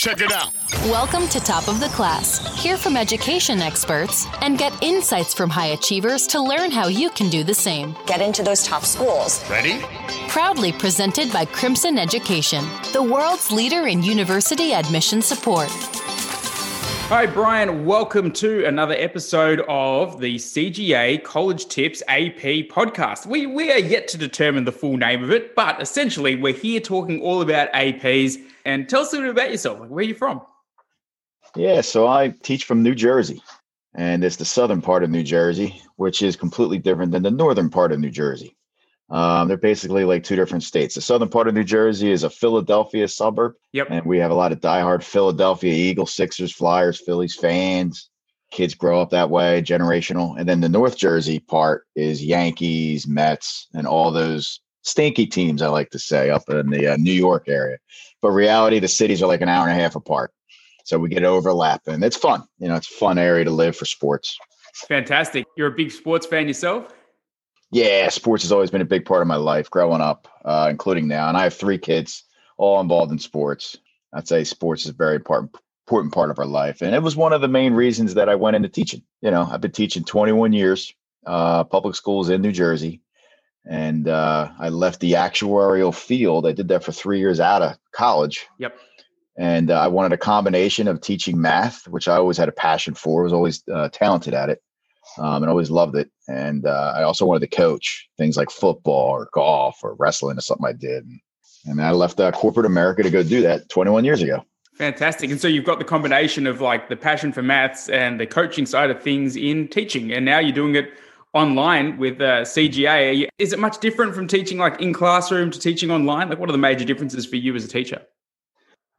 Check it out. Welcome to Top of the Class. Hear from education experts and get insights from high achievers to learn how you can do the same. Get into those top schools. Ready? Proudly presented by Crimson Education, the world's leader in university admission support. Hi, Brian. Welcome to another episode of the CGA College Tips AP podcast. We, we are yet to determine the full name of it, but essentially, we're here talking all about APs. And tell us a little bit about yourself. Like, where are you from? Yeah, so I teach from New Jersey, and it's the southern part of New Jersey, which is completely different than the northern part of New Jersey. Um, they're basically like two different states. The southern part of New Jersey is a Philadelphia suburb. Yep. And we have a lot of diehard Philadelphia Eagles, Sixers, Flyers, Phillies fans. Kids grow up that way, generational. And then the North Jersey part is Yankees, Mets, and all those stinky teams, I like to say, up in the uh, New York area. But reality, the cities are like an hour and a half apart. So we get overlap and it's fun. You know, it's a fun area to live for sports. Fantastic. You're a big sports fan yourself? Yeah, sports has always been a big part of my life growing up, uh, including now. And I have three kids, all involved in sports. I'd say sports is a very important important part of our life, and it was one of the main reasons that I went into teaching. You know, I've been teaching 21 years, uh, public schools in New Jersey, and uh, I left the actuarial field. I did that for three years out of college. Yep. And uh, I wanted a combination of teaching math, which I always had a passion for. was always uh, talented at it um, and always loved it. And uh, I also wanted to coach things like football or golf or wrestling or something I did. And I left uh, corporate America to go do that 21 years ago. Fantastic. And so you've got the combination of like the passion for maths and the coaching side of things in teaching. And now you're doing it online with uh, CGA. Is it much different from teaching like in classroom to teaching online? Like, what are the major differences for you as a teacher?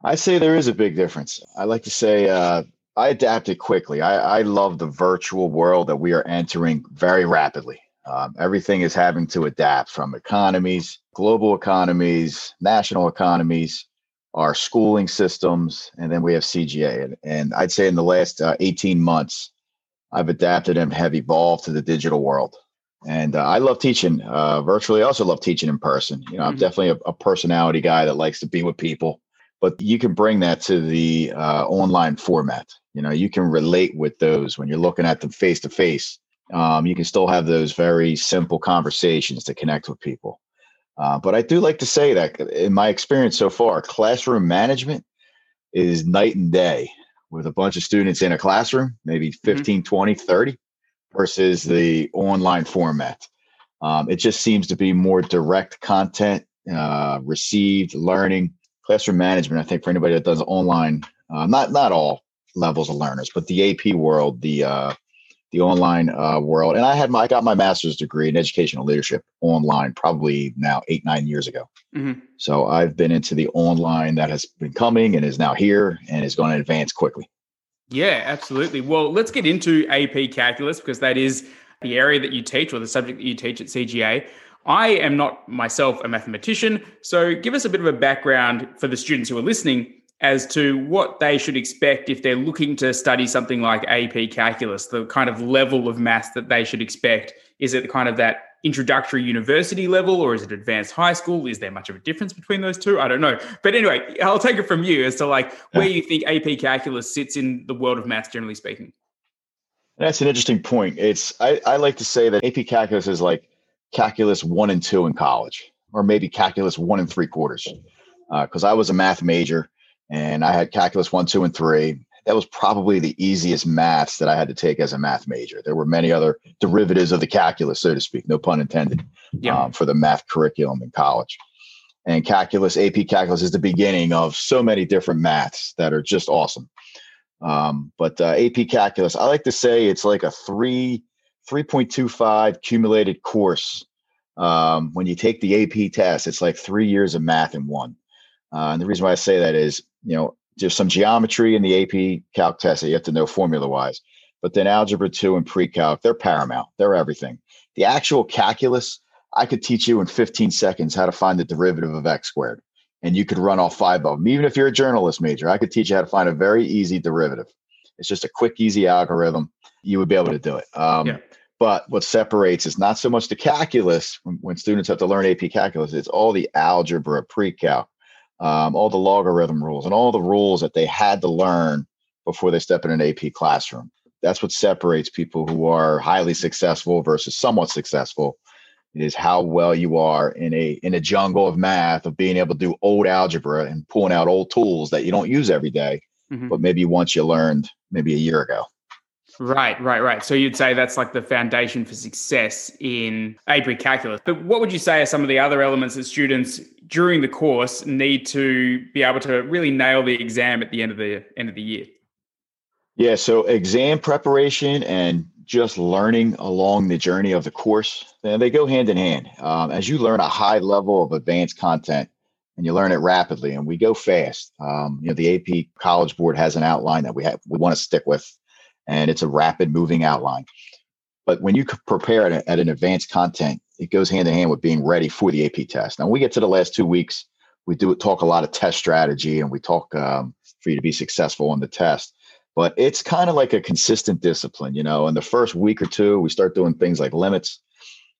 I say there is a big difference. I like to say uh, I adapted quickly. I, I love the virtual world that we are entering very rapidly. Um, everything is having to adapt from economies, global economies, national economies, our schooling systems, and then we have CGA. And, and I'd say in the last uh, 18 months, I've adapted and have evolved to the digital world. And uh, I love teaching uh, virtually. I also love teaching in person. You know, I'm mm-hmm. definitely a, a personality guy that likes to be with people but you can bring that to the uh, online format. You know, you can relate with those when you're looking at them face to face. You can still have those very simple conversations to connect with people. Uh, but I do like to say that in my experience so far, classroom management is night and day with a bunch of students in a classroom, maybe mm-hmm. 15, mm-hmm. 20, 30, versus the online format. Um, it just seems to be more direct content, uh, received learning, classroom management, I think for anybody that does online, uh, not not all levels of learners, but the AP world, the uh, the online uh, world, and I had my I got my master's degree in educational leadership online probably now eight nine years ago. Mm-hmm. So I've been into the online that has been coming and is now here and is going to advance quickly. Yeah, absolutely. Well, let's get into AP calculus because that is the area that you teach or the subject that you teach at CGA. I am not myself a mathematician, so give us a bit of a background for the students who are listening as to what they should expect if they're looking to study something like AP calculus, the kind of level of maths that they should expect. Is it kind of that introductory university level or is it advanced high school? Is there much of a difference between those two? I don't know. But anyway, I'll take it from you as to like where you think AP calculus sits in the world of maths, generally speaking. That's an interesting point. It's I, I like to say that AP calculus is like calculus one and two in college, or maybe calculus one and three quarters. Because uh, I was a math major and I had calculus one, two, and three. That was probably the easiest maths that I had to take as a math major. There were many other derivatives of the calculus, so to speak, no pun intended, yeah. um, for the math curriculum in college. And calculus, AP calculus is the beginning of so many different maths that are just awesome. Um, but uh, AP calculus, I like to say it's like a three 3.25 cumulated course. Um, when you take the AP test, it's like three years of math in one. Uh, and the reason why I say that is, you know, there's some geometry in the AP calc test that you have to know formula wise, but then algebra two and pre-calc, they're paramount. They're everything. The actual calculus, I could teach you in 15 seconds how to find the derivative of x squared. And you could run all five of them. Even if you're a journalist major, I could teach you how to find a very easy derivative. It's just a quick, easy algorithm. You would be able to do it. Um, yeah. But what separates is not so much the calculus when, when, students have to learn AP calculus, it's all the algebra pre-calc. um, all the logarithm rules, and all the rules that they had to learn before they step in an AP classroom. That's what separates people who are highly successful versus somewhat successful is how well you are in a in a jungle of math of being able to do old algebra and pulling out old tools that you don't use every day, mm-hmm. but maybe once you learned maybe a year ago. Right, right, right. So you'd say that's like the foundation for success in AP calculus. But what would you say are some of the other elements that students during the course need to be able to really nail the exam at the end of the end of the year? Yeah, so exam preparation and just learning along the journey of the course, they go hand in hand. Um, as you learn a high level of advanced content and you learn it rapidly, and we go fast. Um, you know, the AP College Board has an outline that we have we want to stick with and it's a rapid moving outline. But when you prepare it at an advanced content, it goes hand in hand with being ready for the AP test. Now, when we get to the last two weeks, we do talk a lot of test strategy and we talk um, for you to be successful on the test. But it's kind of like a consistent discipline, you know. In the first week or two, we start doing things like limits.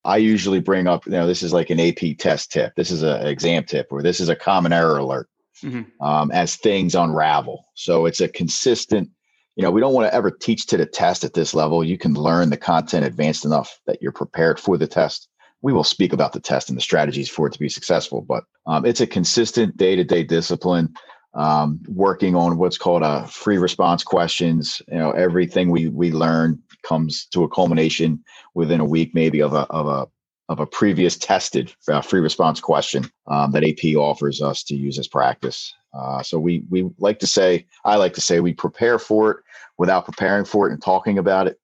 I usually bring up, you know, this is like an AP test tip. This is an exam tip, or this is a common error alert mm-hmm. um, as things unravel. So it's a consistent you know, we don't want to ever teach to the test at this level. You can learn the content advanced enough that you're prepared for the test. We will speak about the test and the strategies for it to be successful, but um, it's a consistent day to day discipline. Um, working on what's called a free response questions. You know, everything we we learn comes to a culmination within a week, maybe of a of a of a previous tested uh, free response question um, that AP offers us to use as practice. Uh, so we we like to say, I like to say, we prepare for it without preparing for it and talking about it.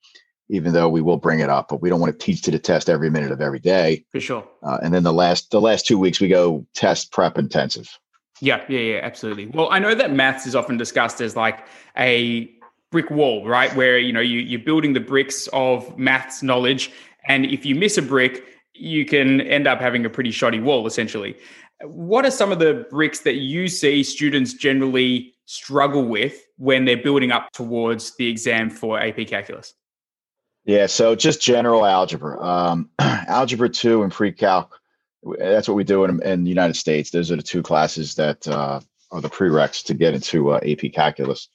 Even though we will bring it up, but we don't want to teach to the test every minute of every day. For sure. Uh, and then the last the last two weeks we go test prep intensive. Yeah, yeah, yeah, absolutely. Well, I know that maths is often discussed as like a brick wall, right? Where you know you you're building the bricks of maths knowledge, and if you miss a brick, you can end up having a pretty shoddy wall, essentially. What are some of the bricks that you see students generally struggle with when they're building up towards the exam for AP Calculus? Yeah, so just general algebra. Um, algebra 2 and pre-calc, that's what we do in, in, the United States. Those are the two classes that uh, are the prereqs to get into uh, AP Calculus.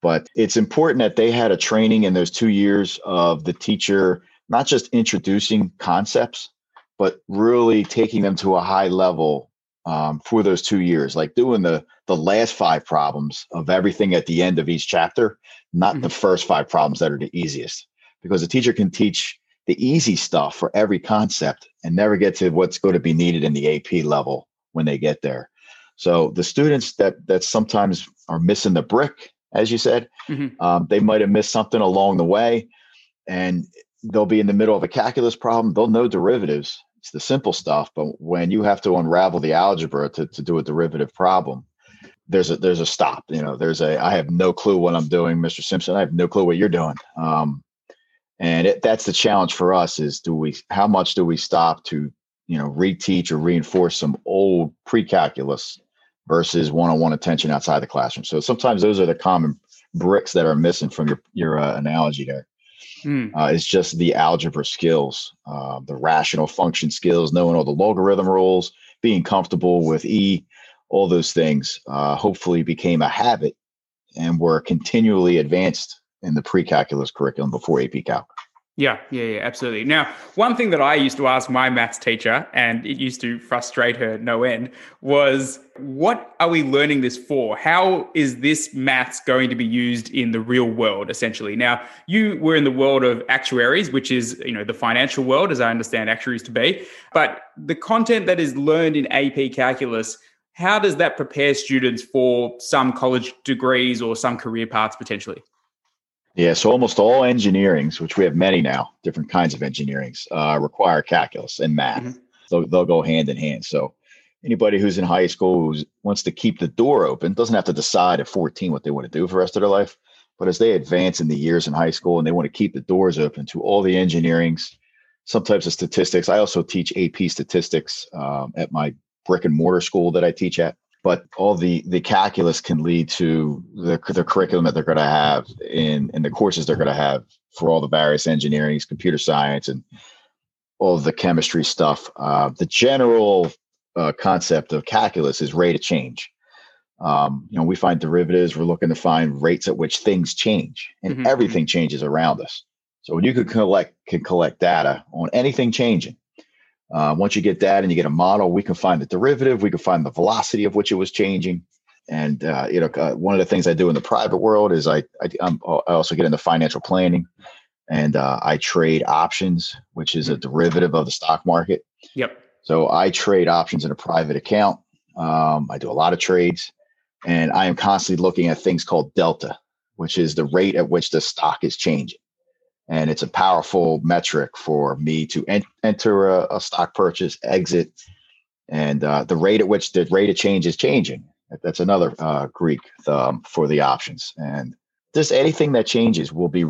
But it's important that they had a training in those two years of the teacher not just introducing concepts, but really taking them to a high level um, for those two years, like doing the the last five problems of everything at the end of each chapter, not mm-hmm. the first five problems that are the easiest, because the teacher can teach the easy stuff for every concept and never get to what's going to be needed in the AP level when they get there. So the students that that sometimes are missing the brick, as you said, mm-hmm. um, they might have missed something along the way, and they'll be in the middle of a calculus problem. They'll know derivatives, it's the simple stuff. But when you have to unravel the algebra to, to do a derivative problem, there's a there's a stop. You know, there's a I have no clue what I'm doing, Mr. Simpson. I have no clue what you're doing. Um, and it, that's the challenge for us is do we how much do we stop to you know reteach or reinforce some old pre-calculus versus one-on-one attention outside the classroom so sometimes those are the common bricks that are missing from your your uh, analogy there Mm. Uh, it's just the algebra skills, uh, the rational function skills, knowing all the logarithm rules, being comfortable with E, all those things uh, hopefully became a habit and were continually advanced in the pre-calculus curriculum before AP Calc. Yeah, yeah, yeah, absolutely. Now, one thing that I used to ask my maths teacher, and it used to frustrate her no end, was what are we learning this for? How is this maths going to be used in the real world, essentially? Now, you were in the world of actuaries, which is, you know, the financial world, as I understand actuaries to be. But the content that is learned in AP calculus, how does that prepare students for some college degrees or some career paths potentially? Yeah, so almost all engineerings, which we have many now, different kinds of engineerings, uh, require calculus and math. Mm-hmm. So they'll go hand in hand. So anybody who's in high school who wants to keep the door open doesn't have to decide at 14 what they want to do for the rest of their life. But as they advance in the years in high school and they want to keep the doors open to all the engineerings, some types of statistics. I also teach AP statistics um, at my brick and mortar school that I teach at but all the the calculus can lead to the, the curriculum that they're going to have in in the courses they're going to have for all the various engineering computer science and all the chemistry stuff uh, the general uh, concept of calculus is rate of change Um, you know, we find derivatives. We're looking to find rates at which things change, and Mhm, everything changes around us. So when you can collect can collect data on anything changing, uh, once you get that and you get a model, we can find the derivative. We can find the velocity of which it was changing. And uh, you know, uh, one of the things I do in the private world is I I, I'm, I also get into financial planning, and uh, I trade options, which is a derivative of the stock market. Yep. So I trade options in a private account. Um, I do a lot of trades, and I am constantly looking at things called delta, which is the rate at which the stock is changing. And it's a powerful metric for me to en- enter a, a, stock purchase, exit, and uh, the rate at which the rate of change is changing. That's another uh, Greek um, for the options. And just anything that changes will be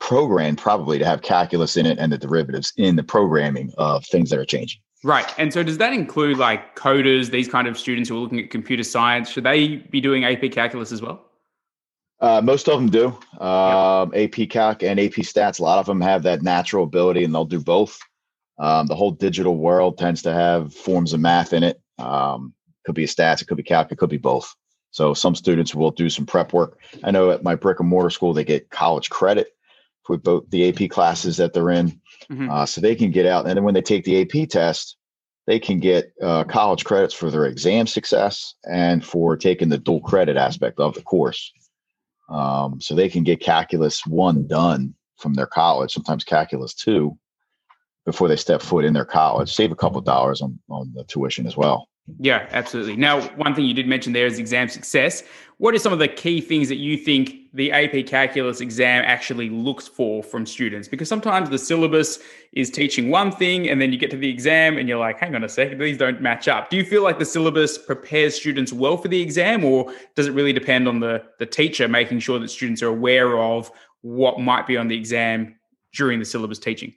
programmed probably to have calculus in it and the derivatives in the programming of things that are changing. Right. And so does that include like coders, these kind of students who are looking at computer science? Should they be doing AP calculus as well? Uh, most of them do. Um. AP Calc and AP Stats, a lot of them have that natural ability and they'll do both. Um, the whole digital world tends to have forms of math in it. Um, could be a stats, it could be calc, it could be both. So some students will do some prep work. I know at my brick and mortar school, they get college credit for both the AP classes that they're in. Mm-hmm. Uh, so they can get out. And then when they take the AP test, they can get uh, college credits for their exam success and for taking the dual credit aspect of the course. Um, so they can get calculus one done from their college, sometimes calculus two, before they step foot in their college. Save a couple dollars on, on the tuition as well. Yeah, absolutely. Now, one thing you did mention there is exam success. What are some of the key things that you think the AP Calculus exam actually looks for from students? Because sometimes the syllabus is teaching one thing, and then you get to the exam and you're like, hang on a second, these don't match up. Do you feel like the syllabus prepares students well for the exam, or does it really depend on the, the teacher making sure that students are aware of what might be on the exam during the syllabus teaching?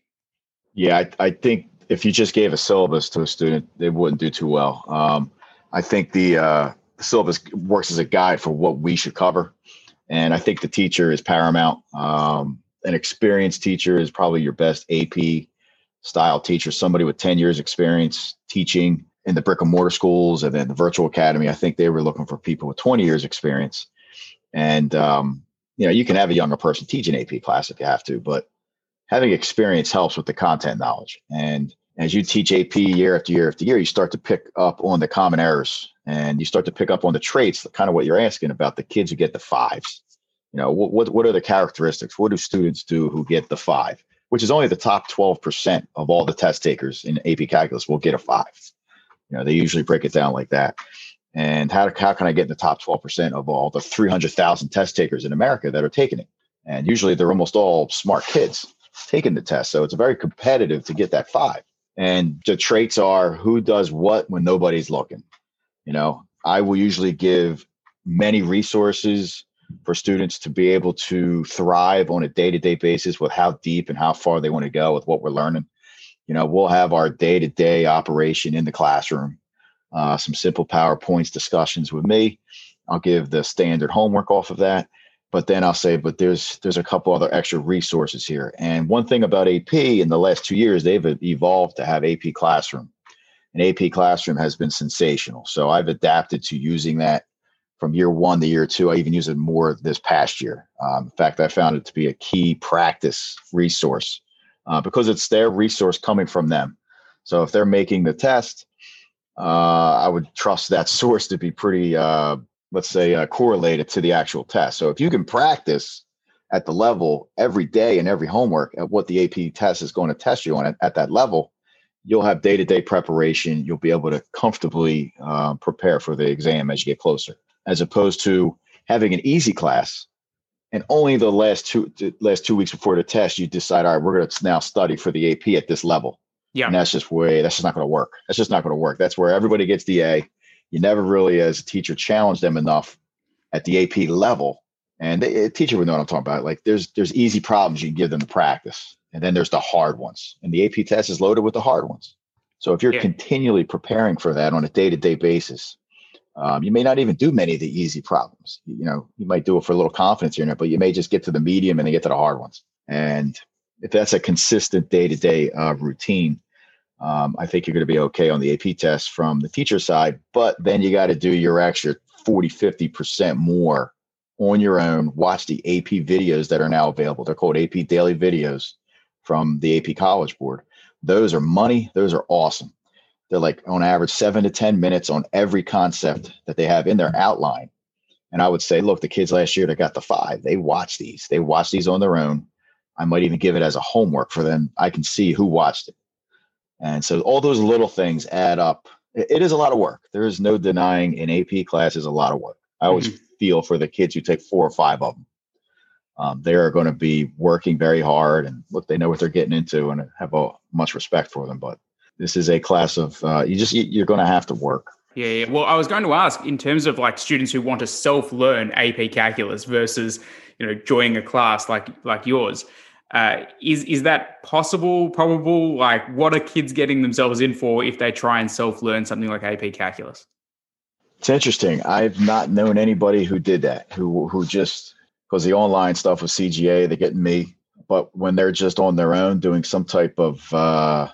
Yeah, I, I think if you just gave a syllabus to a student, they wouldn't do too well. Um, I think the, uh, the syllabus works as a guide for what we should cover, and I think the teacher is paramount. Um, an experienced teacher is probably your best AP style teacher, somebody with 10 years experience teaching in the brick and mortar schools and then the virtual academy. I think they were looking for people with 20 years experience. And, um, you know, you can have a younger person teach an AP class if you have to, but having experience helps with the content knowledge. And as you teach AP year after year after year, you start to pick up on the common errors and you start to pick up on the traits, kind of what you're asking about the kids who get the fives. You know, what, what, are the characteristics? What do students do who get the five, which is only the top 12% of all the test takers in AP calculus will get a five. You know, they usually break it down like that. And how, how can I get in the top 12% of all the 300,000 test takers in America that are taking it? And usually they're almost all smart kids taking the test. So it's very competitive to get that five. And the traits are who does what when nobody's looking. You know, I will usually give many resources for students to be able to thrive on a day-to-day basis with how deep and how far they want to go with what we're learning. You know, we'll have our day-to-day operation in the classroom, uh, some simple PowerPoints discussions with me. I'll give the standard homework off of that but then I'll say, but there's there's a couple other extra resources here. And one thing about AP in the last two years, they've evolved to have AP Classroom. And AP Classroom has been sensational. So I've adapted to using that from year one to year two. I even use it more this past year. Um, in fact, I found it to be a key practice resource uh, because it's their resource coming from them. So if they're making the test, uh, I would trust that source to be pretty uh, let's say uh, correlated to the actual test. So if you can practice at the level every day and every homework at what the AP test is going to test you on at, at that level, you'll have day to day preparation. You'll be able to comfortably uh, prepare for the exam as you get closer, as opposed to having an easy class and only the last two last two weeks before the test you decide, all right, we're going to now study for the AP at this level. Yeah, and that's just way that's just not going to work. That's just not going to work. That's where everybody gets the A you never really, as a teacher, challenge them enough at the AP level. And they, a teacher would know what I'm talking about. Like there's there's easy problems you can give them to practice, and then there's the hard ones. And the AP test is loaded with the hard ones. So if you're yeah. continually preparing for that on a day to day basis, um, you may not even do many of the easy problems. You know, you might do it for a little confidence here, and there, but you may just get to the medium and then get to the hard ones. And if that's a consistent day to day routine, um, I think you're going to be okay on the AP test from the teacher side. But then you got to do your extra 40, 50% more on your own. Watch the AP videos that are now available. They're called AP Daily Videos from the AP College Board. Those are money. Those are awesome. They're like on average seven to 10 minutes on every concept that they have in their outline. And I would say, look, the kids last year that got the five, they watch these. They watch these on their own. I might even give it as a homework for them. I can see who watched it. And so all those little things add up. It is a lot of work. There is no denying an AP class is a lot of work. I always mm-hmm. feel for the kids who take four or five of them. Um, they are going to be working very hard and look, they know what they're getting into and have a, much respect for them. But this is a class of, uh, you just, you're going to have to work. Yeah, yeah. Well, I was going to ask in terms of like students who want to self-learn AP calculus versus, you know, joining a class like like yours. Uh, is is that possible? Probable? Like, what are kids getting themselves in for if they try and self learn something like AP Calculus? It's interesting. I've not known anybody who did that. Who who just because the online stuff with CGA, they're getting me. But when they're just on their own doing some type of, uh,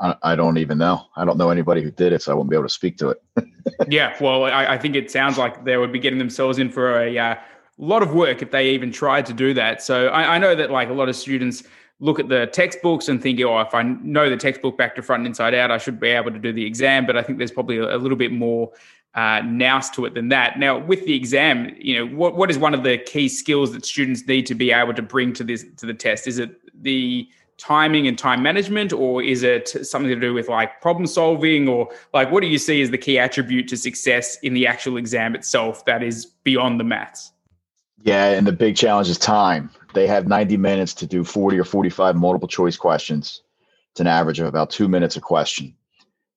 I, I don't even know. I don't know anybody who did it, so I won't be able to speak to it. yeah, well, I, I, think it sounds like they would be getting themselves in for a uh, lot of work if they even tried to do that. So I, I know that like a lot of students look at the textbooks and think, oh, if I know the textbook back to front and inside out, I should be able to do the exam. But I think there's probably a, a little bit more uh, nous to it than that. Now, with the exam, you know, what what is one of the key skills that students need to be able to bring to this to the test? Is it the timing and time management, or is it something to do with like problem solving, or like what do you see as the key attribute to success in the actual exam itself that is beyond the maths? Yeah, and the big challenge is time. They have 90 minutes to do 40 or 45 multiple choice questions. It's an average of about two minutes a question.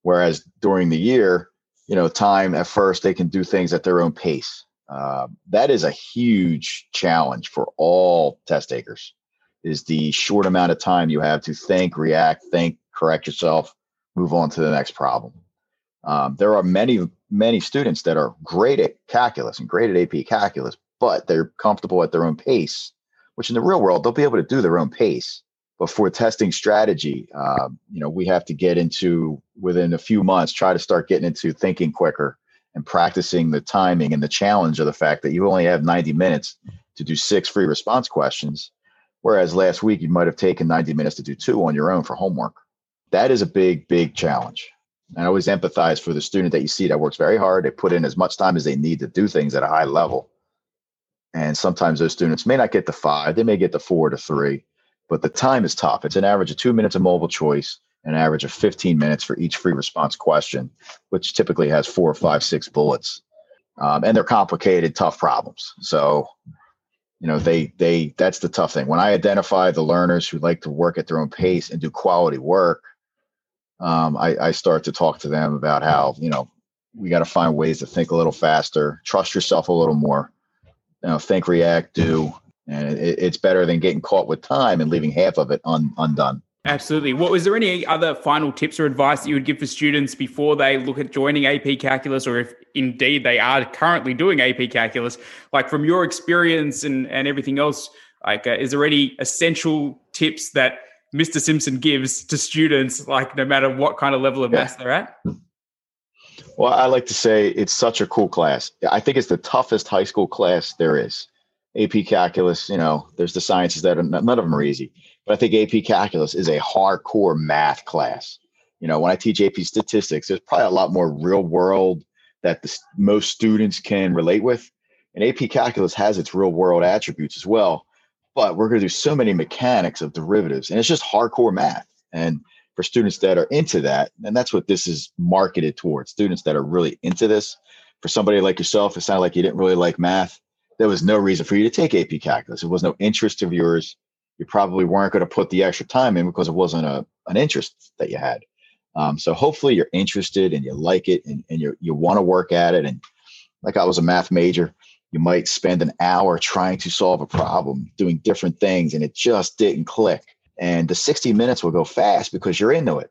Whereas during the year, you know, time at first they can do things at their own pace. Uh, that is a huge challenge for all test takers. Is the short amount of time you have to think, react, think, correct yourself, move on to the next problem. Um, there are many, many students that are great at calculus and great at AP calculus, but they're comfortable at their own pace, which in the real world, they'll be able to do their own pace. But for testing strategy, uh, you know, we have to get into within a few months, try to start getting into thinking quicker and practicing the timing and the challenge of the fact that you only have 90 minutes to do six free response questions. Whereas last week, you might have taken 90 minutes to do two on your own for homework. That is a big, big challenge. And I always empathize for the student that you see that works very hard. They put in as much time as they need to do things at a high level. And sometimes those students may not get the five, they may get the four to three, but the time is tough. It's an average of two minutes of multiple choice, an average of 15 minutes for each free response question, which typically has four, five, six bullets. Um, and they're complicated, tough problems. So, you know, they they that's the tough thing. When I identify the learners who like to work at their own pace and do quality work, um, I, I start to talk to them about how you know we got to find ways to think a little faster, trust yourself a little more, know, think, react, do, and it, it's better than getting caught with time and leaving half of it un, undone. Absolutely. What was there any other final tips or advice that you would give for students before they look at joining AP Calculus, or if indeed they are currently doing AP Calculus? Like from your experience and and everything else, like uh, is there any essential tips that Mr. Simpson gives to students, like no matter what kind of level of yeah. maths they're at? Well, I like to say it's such a cool class. I think it's the toughest high school class there is. AP Calculus, you know, there's the sciences that are none of them are easy, but I think AP Calculus is a hardcore math class. You know, when I teach AP Statistics, there's probably a lot more real world that the, most students can relate with, and AP Calculus has its real world attributes as well. But we're going to do so many mechanics of derivatives, and it's just hardcore math. And for students that are into that. And that's what this is marketed towards students that are really into this. For somebody like yourself, it sounded like you didn't really like math. There was no reason for you to take AP calculus. It was no interest of yours. You probably weren't going to put the extra time in because it wasn't a, an interest that you had. Um, so hopefully you're interested and you like it and, and you you want to work at it. And like I was a math major, you might spend an hour trying to solve a problem, doing different things, and it just didn't click and the 60 minutes will go fast because you're into it.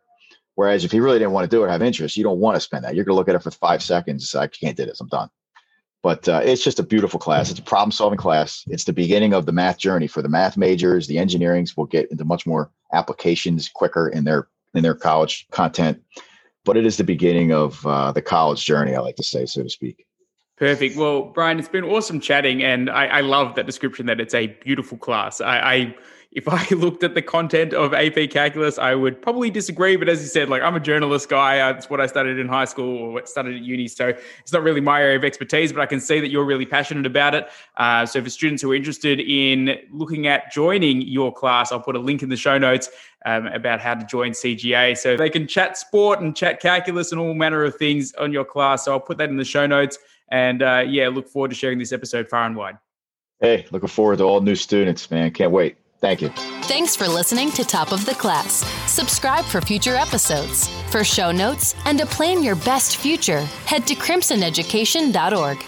Whereas if you really didn't want to do it, have interest, you don't want to spend that. You're going to look at it for five seconds. I can't do this. I'm done. But uh, it's just a beautiful class. It's a problem solving class. It's the beginning of the math journey for the math majors. The engineerings will get into much more applications quicker in their in their college content. But it is the beginning of uh, the college journey. I like to say, so to speak. Perfect. Well, Brian, it's been awesome chatting, and I, I love that description that it's a beautiful class. I, I if I looked at the content of AP Calculus, I would probably disagree. But as you said, like I'm a journalist guy. That's what I studied in high school or what studied at uni. So it's not really my area of expertise, but I can see that you're really passionate about it. Uh, so for students who are interested in looking at joining your class, I'll put a link in the show notes um, about how to join CGA. So they can chat sport and chat calculus and all manner of things on your class. So I'll put that in the show notes. And uh, yeah, look forward to sharing this episode far and wide. Hey, looking forward to all new students, man. Can't wait. Thank you. Thanks for listening to Top of the Class. Subscribe for future episodes. For show notes and to plan your best future, head to crimsoneducation.org.